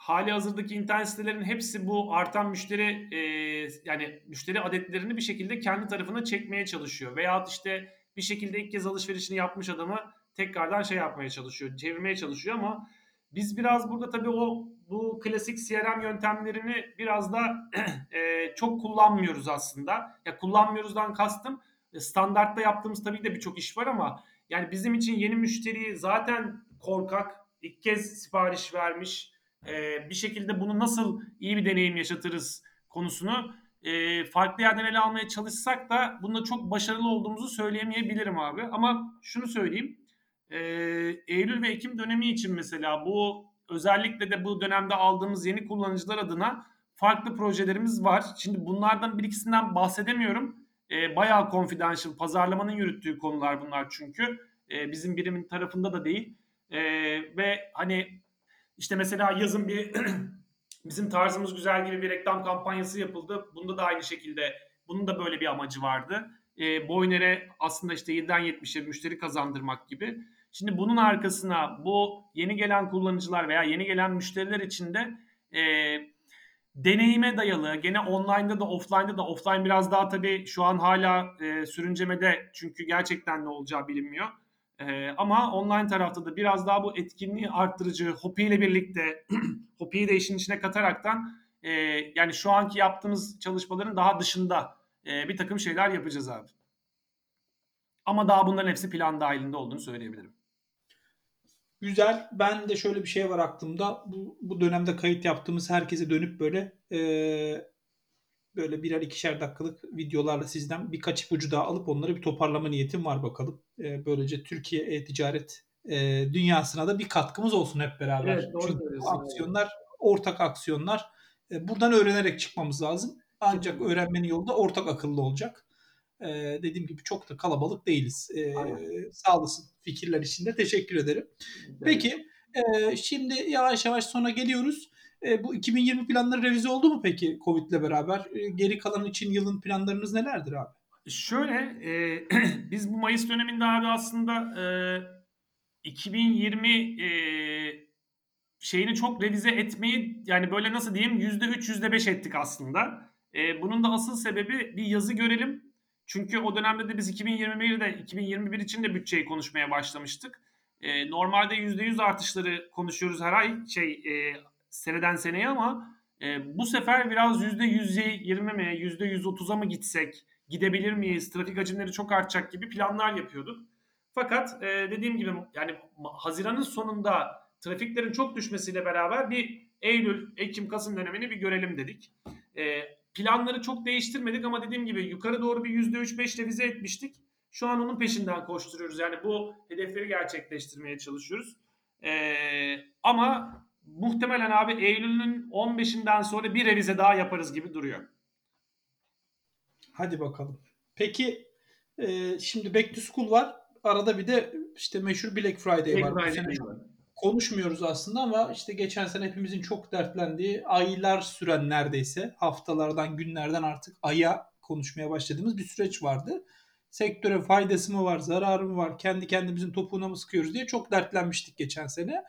hali hazırdaki internet sitelerin hepsi bu artan müşteri e, yani müşteri adetlerini bir şekilde kendi tarafına çekmeye çalışıyor. Veyahut işte bir şekilde ilk kez alışverişini yapmış adamı tekrardan şey yapmaya çalışıyor, çevirmeye çalışıyor ama biz biraz burada tabii o bu klasik CRM yöntemlerini biraz da e, çok kullanmıyoruz aslında. Ya kullanmıyoruzdan kastım e, standartta yaptığımız tabii de birçok iş var ama yani bizim için yeni müşteriyi zaten korkak, ilk kez sipariş vermiş, e, bir şekilde bunu nasıl iyi bir deneyim yaşatırız konusunu e, farklı yerden ele almaya çalışsak da bunda çok başarılı olduğumuzu söyleyemeyebilirim abi. Ama şunu söyleyeyim. E, Eylül ve Ekim dönemi için mesela bu özellikle de bu dönemde aldığımız yeni kullanıcılar adına farklı projelerimiz var. Şimdi bunlardan bir ikisinden bahsedemiyorum. E, bayağı confidential, pazarlamanın yürüttüğü konular bunlar çünkü. E, bizim birimin tarafında da değil. E, ve hani işte mesela yazın bir bizim tarzımız güzel gibi bir reklam kampanyası yapıldı. Bunda da aynı şekilde bunun da böyle bir amacı vardı. E, Boyner'e aslında işte 7'den 70'e müşteri kazandırmak gibi. Şimdi bunun arkasına bu yeni gelen kullanıcılar veya yeni gelen müşteriler için de e, deneyime dayalı gene online'da da offline'da da offline biraz daha tabii şu an hala e, sürüncemede çünkü gerçekten ne olacağı bilinmiyor. E, ama online tarafta da biraz daha bu etkinliği arttırıcı Hopi ile birlikte Hopi'yi de işin içine kataraktan e, yani şu anki yaptığımız çalışmaların daha dışında e, bir takım şeyler yapacağız abi. Ama daha bunların hepsi plan dahilinde olduğunu söyleyebilirim. Güzel. Ben de şöyle bir şey var aklımda. Bu, bu dönemde kayıt yaptığımız herkese dönüp böyle e, böyle birer ikişer dakikalık videolarla sizden birkaç ipucu daha alıp onları bir toparlama niyetim var bakalım. E, böylece Türkiye e-ticaret e, dünyasına da bir katkımız olsun hep beraber. Evet, doğru Çünkü aksiyonlar ortak aksiyonlar. E, buradan öğrenerek çıkmamız lazım. Ancak öğrenmenin yolu da ortak akıllı olacak. E, dediğim gibi çok da kalabalık değiliz. E, sağ olasın fikirler için de teşekkür ederim. Evet. Peki e, şimdi yavaş yavaş sona geliyoruz. E, bu 2020 planları revize oldu mu peki Covid ile beraber? E, geri kalan için yılın planlarınız nelerdir abi? Şöyle e, biz bu Mayıs döneminde abi aslında e, 2020 e, şeyini çok revize etmeyi yani böyle nasıl diyeyim %3 %5 ettik aslında. E, bunun da asıl sebebi bir yazı görelim. Çünkü o dönemde de biz 2021'de 2021 için de bütçeyi konuşmaya başlamıştık. E, normalde %100 artışları konuşuyoruz her ay şey e, seneden seneye ama e, bu sefer biraz %120 mi %130'a mı gitsek gidebilir miyiz trafik hacimleri çok artacak gibi planlar yapıyorduk. Fakat e, dediğim gibi yani Haziran'ın sonunda trafiklerin çok düşmesiyle beraber bir Eylül, Ekim, Kasım dönemini bir görelim dedik. E, planları çok değiştirmedik ama dediğim gibi yukarı doğru bir %3-5 revize etmiştik. Şu an onun peşinden koşturuyoruz. Yani bu hedefleri gerçekleştirmeye çalışıyoruz. E, ama muhtemelen abi Eylül'ün 15'inden sonra bir revize daha yaparız gibi duruyor. Hadi bakalım. Peki e, şimdi Back to School var. Arada bir de işte meşhur Black Friday Black var. Friday sene konuşmuyoruz aslında ama işte geçen sene hepimizin çok dertlendiği aylar süren neredeyse haftalardan günlerden artık aya konuşmaya başladığımız bir süreç vardı. Sektöre faydası mı var, zararı mı var, kendi kendimizin topuğuna mı sıkıyoruz diye çok dertlenmiştik geçen sene.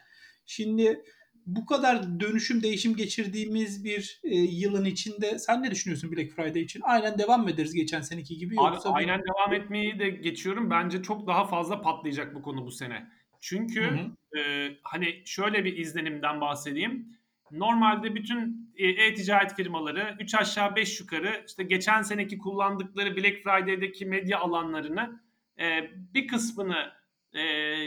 Şimdi bu kadar dönüşüm değişim geçirdiğimiz bir e, yılın içinde sen ne düşünüyorsun Black Friday için? Aynen devam mı ederiz geçen seneki gibi? Abi yoksa aynen bir... devam etmeyi de geçiyorum. Bence çok daha fazla patlayacak bu konu bu sene. Çünkü hı hı. E, hani şöyle bir izlenimden bahsedeyim. Normalde bütün e, e-ticaret firmaları 3 aşağı 5 yukarı işte geçen seneki kullandıkları Black Friday'deki medya alanlarını e, bir kısmını e,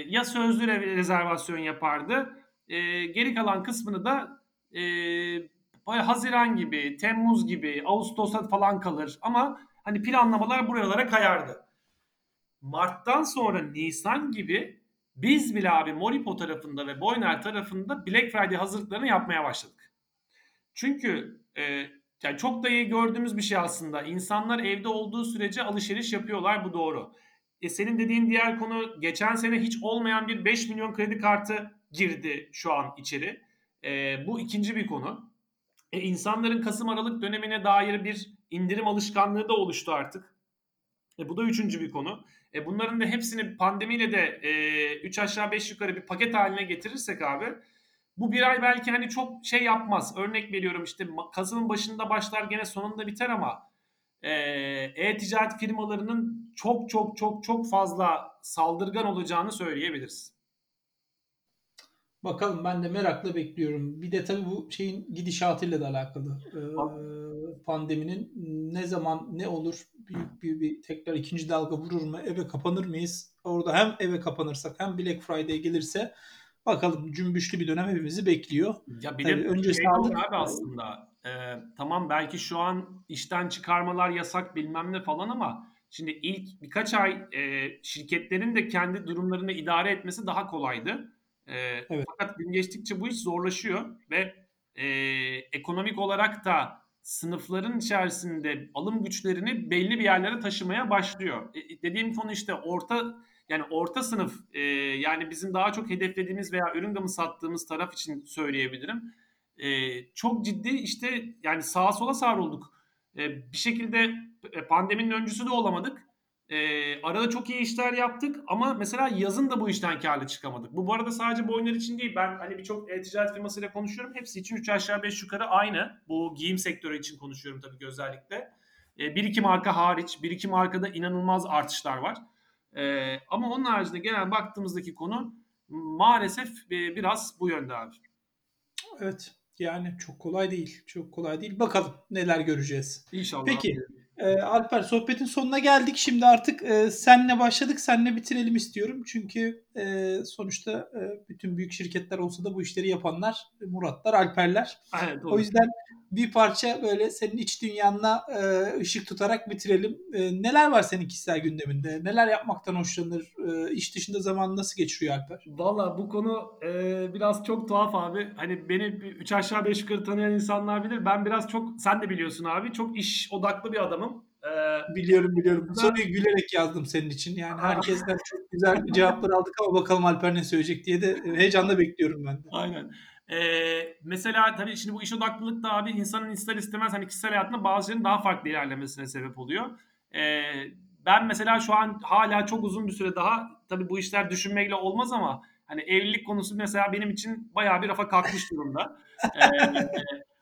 ya sözlü rezervasyon yapardı e, geri kalan kısmını da e, Haziran gibi, Temmuz gibi, Ağustos'a falan kalır. Ama hani planlamalar buralara kayardı. Mart'tan sonra Nisan gibi biz bile abi Moripo tarafında ve Boyner tarafında Black Friday hazırlıklarını yapmaya başladık. Çünkü e, yani çok da iyi gördüğümüz bir şey aslında. İnsanlar evde olduğu sürece alışveriş yapıyorlar bu doğru. E senin dediğin diğer konu geçen sene hiç olmayan bir 5 milyon kredi kartı girdi şu an içeri. E, bu ikinci bir konu. E, insanların Kasım Aralık dönemine dair bir indirim alışkanlığı da oluştu artık. E, bu da üçüncü bir konu. E, bunların da hepsini pandemiyle de 3 e, aşağı 5 yukarı bir paket haline getirirsek abi bu bir ay belki hani çok şey yapmaz. Örnek veriyorum işte Kasım'ın başında başlar gene sonunda biter ama e, e-ticaret firmalarının çok çok çok çok fazla saldırgan olacağını söyleyebiliriz. Bakalım ben de merakla bekliyorum. Bir de tabii bu şeyin gidişatıyla da alakalı. Ee, pandeminin ne zaman ne olur büyük bir, bir tekrar ikinci dalga vurur mu? Eve kapanır mıyız? Orada hem eve kapanırsak hem Black Friday gelirse bakalım cümbüşlü bir dönem hepimizi bekliyor. Ya bir de önce şey sağlık abi aslında. E, tamam belki şu an işten çıkarmalar yasak bilmem ne falan ama şimdi ilk birkaç ay e, şirketlerin de kendi durumlarını idare etmesi daha kolaydı. E, evet. Fakat gün geçtikçe bu iş zorlaşıyor ve e, ekonomik olarak da sınıfların içerisinde alım güçlerini belli bir yerlere taşımaya başlıyor. E, dediğim konu işte orta yani orta sınıf e, yani bizim daha çok hedeflediğimiz veya ürün gamı sattığımız taraf için söyleyebilirim. E, çok ciddi işte yani sağa sola savrulduk. E, bir şekilde e, pandeminin öncüsü de olamadık. E, arada çok iyi işler yaptık ama mesela yazın da bu işten karlı çıkamadık. Bu bu arada sadece bu oyunlar için değil. Ben hani birçok e-ticaret firmasıyla konuşuyorum. Hepsi için 3 aşağı 5 yukarı aynı. Bu giyim sektörü için konuşuyorum tabii ki özellikle. E, bir iki marka hariç, bir iki markada inanılmaz artışlar var. E, ama onun haricinde genel baktığımızdaki konu maalesef e, biraz bu yönde abi. Evet. Yani çok kolay değil. Çok kolay değil. Bakalım neler göreceğiz. İnşallah. Peki. Abi. E, Alper sohbetin sonuna geldik. Şimdi artık e, senle başladık. Senle bitirelim istiyorum. Çünkü e, sonuçta e, bütün büyük şirketler olsa da bu işleri yapanlar Muratlar, Alperler. Evet, o yüzden bir parça böyle senin iç dünyanla e, ışık tutarak bitirelim. E, neler var senin kişisel gündeminde? Neler yapmaktan hoşlanır? E, iş dışında zaman nasıl geçiriyor Alper? Valla bu konu e, biraz çok tuhaf abi. Hani beni 3 aşağı 5 yukarı tanıyan insanlar bilir. Ben biraz çok sen de biliyorsun abi. Çok iş odaklı bir adamım. Ee, biliyorum biliyorum. Bu soruyu gülerek yazdım senin için. Yani herkesten çok güzel cevaplar aldık ama bakalım Alper ne söyleyecek diye de heyecanla bekliyorum ben de. Aynen. Ee, mesela tabii şimdi bu iş odaklılık da abi insanın ister istemez hani kişisel hayatında bazı şeylerin daha farklı ilerlemesine sebep oluyor. Ee, ben mesela şu an hala çok uzun bir süre daha tabii bu işler düşünmekle olmaz ama hani evlilik konusu mesela benim için bayağı bir rafa kalkmış durumda. Ee,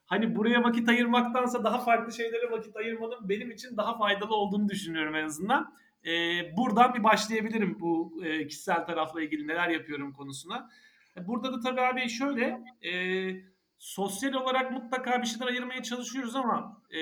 hani buraya vakit ayırmaktansa daha farklı şeylere vakit ayırmanın benim için daha faydalı olduğunu düşünüyorum en azından. Ee, buradan bir başlayabilirim bu e, kişisel tarafla ilgili neler yapıyorum konusuna. E, burada da tabii abi şöyle e, sosyal olarak mutlaka bir şeyler ayırmaya çalışıyoruz ama e,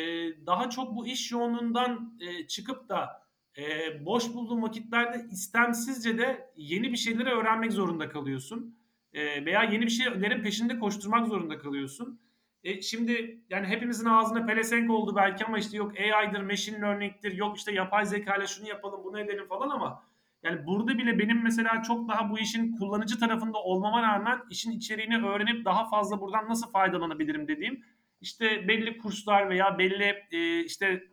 daha çok bu iş yoğunluğundan e, çıkıp da e, boş bulduğun vakitlerde istemsizce de yeni bir şeyleri öğrenmek zorunda kalıyorsun. E, veya yeni bir şeylerin peşinde koşturmak zorunda kalıyorsun. E, şimdi yani hepimizin ağzına pelesenk oldu belki ama işte yok AI'dır, machine learning'tir, yok işte yapay zeka ile şunu yapalım, bunu edelim falan ama yani burada bile benim mesela çok daha bu işin kullanıcı tarafında olmama rağmen işin içeriğini öğrenip daha fazla buradan nasıl faydalanabilirim dediğim işte belli kurslar veya belli e, işte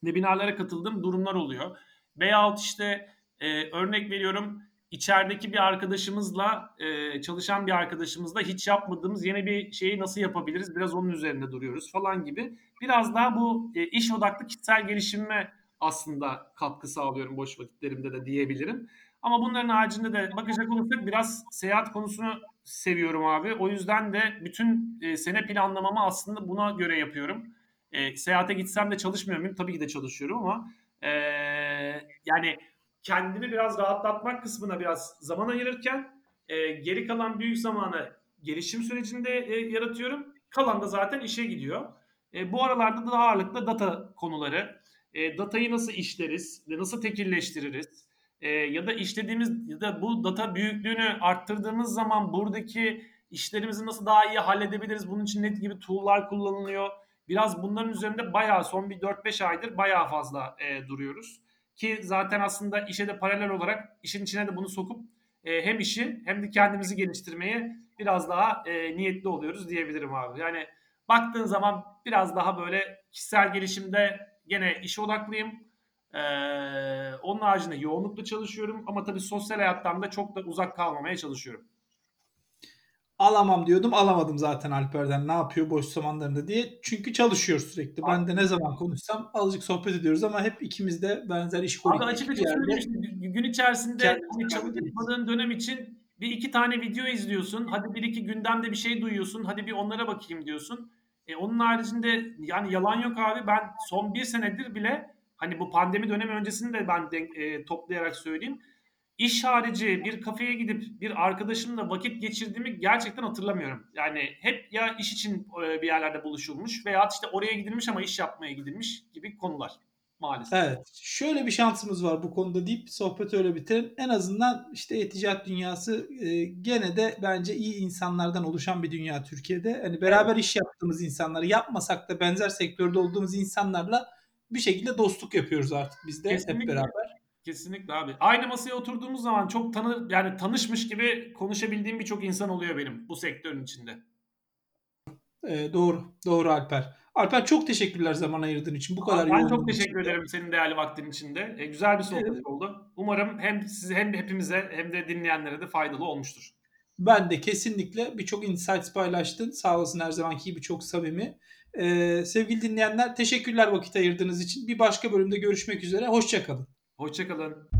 webinarlara katıldığım durumlar oluyor. Veyahut işte e, örnek veriyorum içerideki bir arkadaşımızla e, çalışan bir arkadaşımızla hiç yapmadığımız yeni bir şeyi nasıl yapabiliriz biraz onun üzerinde duruyoruz falan gibi. Biraz daha bu e, iş odaklı kişisel gelişime aslında katkı sağlıyorum boş vakitlerimde de diyebilirim. Ama bunların haricinde de bakacak olursak biraz seyahat konusunu seviyorum abi. O yüzden de bütün e, sene planlamamı aslında buna göre yapıyorum. E, seyahate gitsem de çalışmıyor muyum? Tabii ki de çalışıyorum ama e, yani kendimi biraz rahatlatmak kısmına biraz zaman ayırırken e, geri kalan büyük zamanı gelişim sürecinde e, yaratıyorum. Kalan da zaten işe gidiyor. E, bu aralarda da ağırlıklı data konuları, e, datayı nasıl işleriz nasıl tekilleştiririz? E, ya da işlediğimiz ya da bu data büyüklüğünü arttırdığımız zaman buradaki işlerimizi nasıl daha iyi halledebiliriz? Bunun için ne gibi tool'lar kullanılıyor? Biraz bunların üzerinde bayağı son bir 4-5 aydır bayağı fazla e, duruyoruz. Ki zaten aslında işe de paralel olarak işin içine de bunu sokup e, hem işi hem de kendimizi geliştirmeye biraz daha e, niyetli oluyoruz diyebilirim abi. Yani baktığın zaman biraz daha böyle kişisel gelişimde gene işe odaklıyım. Ee, onun haricinde yoğunlukla çalışıyorum ama tabii sosyal hayattan da çok da uzak kalmamaya çalışıyorum. Alamam diyordum alamadım zaten Alper'den ne yapıyor boş zamanlarında diye. Çünkü çalışıyor sürekli. Abi. Ben de ne zaman konuşsam azıcık sohbet ediyoruz ama hep ikimiz de benzer iş konuyu. Abi açıkçası söyleyeyim işte gün içerisinde çalışmadığın dönem için bir iki tane video izliyorsun. Hadi bir iki gündemde bir şey duyuyorsun. Hadi bir onlara bakayım diyorsun. E, onun haricinde yani yalan yok abi. Ben son bir senedir bile hani bu pandemi dönemi öncesini de ben denk, e, toplayarak söyleyeyim. İş harici bir kafeye gidip bir arkadaşımla vakit geçirdiğimi gerçekten hatırlamıyorum. Yani hep ya iş için e, bir yerlerde buluşulmuş veya işte oraya gidilmiş ama iş yapmaya gidilmiş gibi konular maalesef. Evet. Şöyle bir şansımız var bu konuda deyip sohbeti öyle bitirelim. En azından işte e-ticaret dünyası e, gene de bence iyi insanlardan oluşan bir dünya Türkiye'de. Hani beraber iş yaptığımız insanları yapmasak da benzer sektörde olduğumuz insanlarla bir şekilde dostluk yapıyoruz artık biz de Kesinlikle. hep beraber. Kesinlikle abi. Aynı masaya oturduğumuz zaman çok tanı yani tanışmış gibi konuşabildiğim birçok insan oluyor benim bu sektörün içinde. E, doğru. Doğru Alper. Alper çok teşekkürler zaman ayırdığın için. Bu kadar ben çok teşekkür için. ederim senin değerli vaktin içinde. E, güzel bir sohbet Evet. oldu. Umarım hem size hem hepimize hem de dinleyenlere de faydalı olmuştur. Ben de kesinlikle birçok insights paylaştın. Sağ olasın her zamanki gibi çok samimi. Ee, sevgili dinleyenler teşekkürler vakit ayırdığınız için. Bir başka bölümde görüşmek üzere. Hoşçakalın. Hoşçakalın.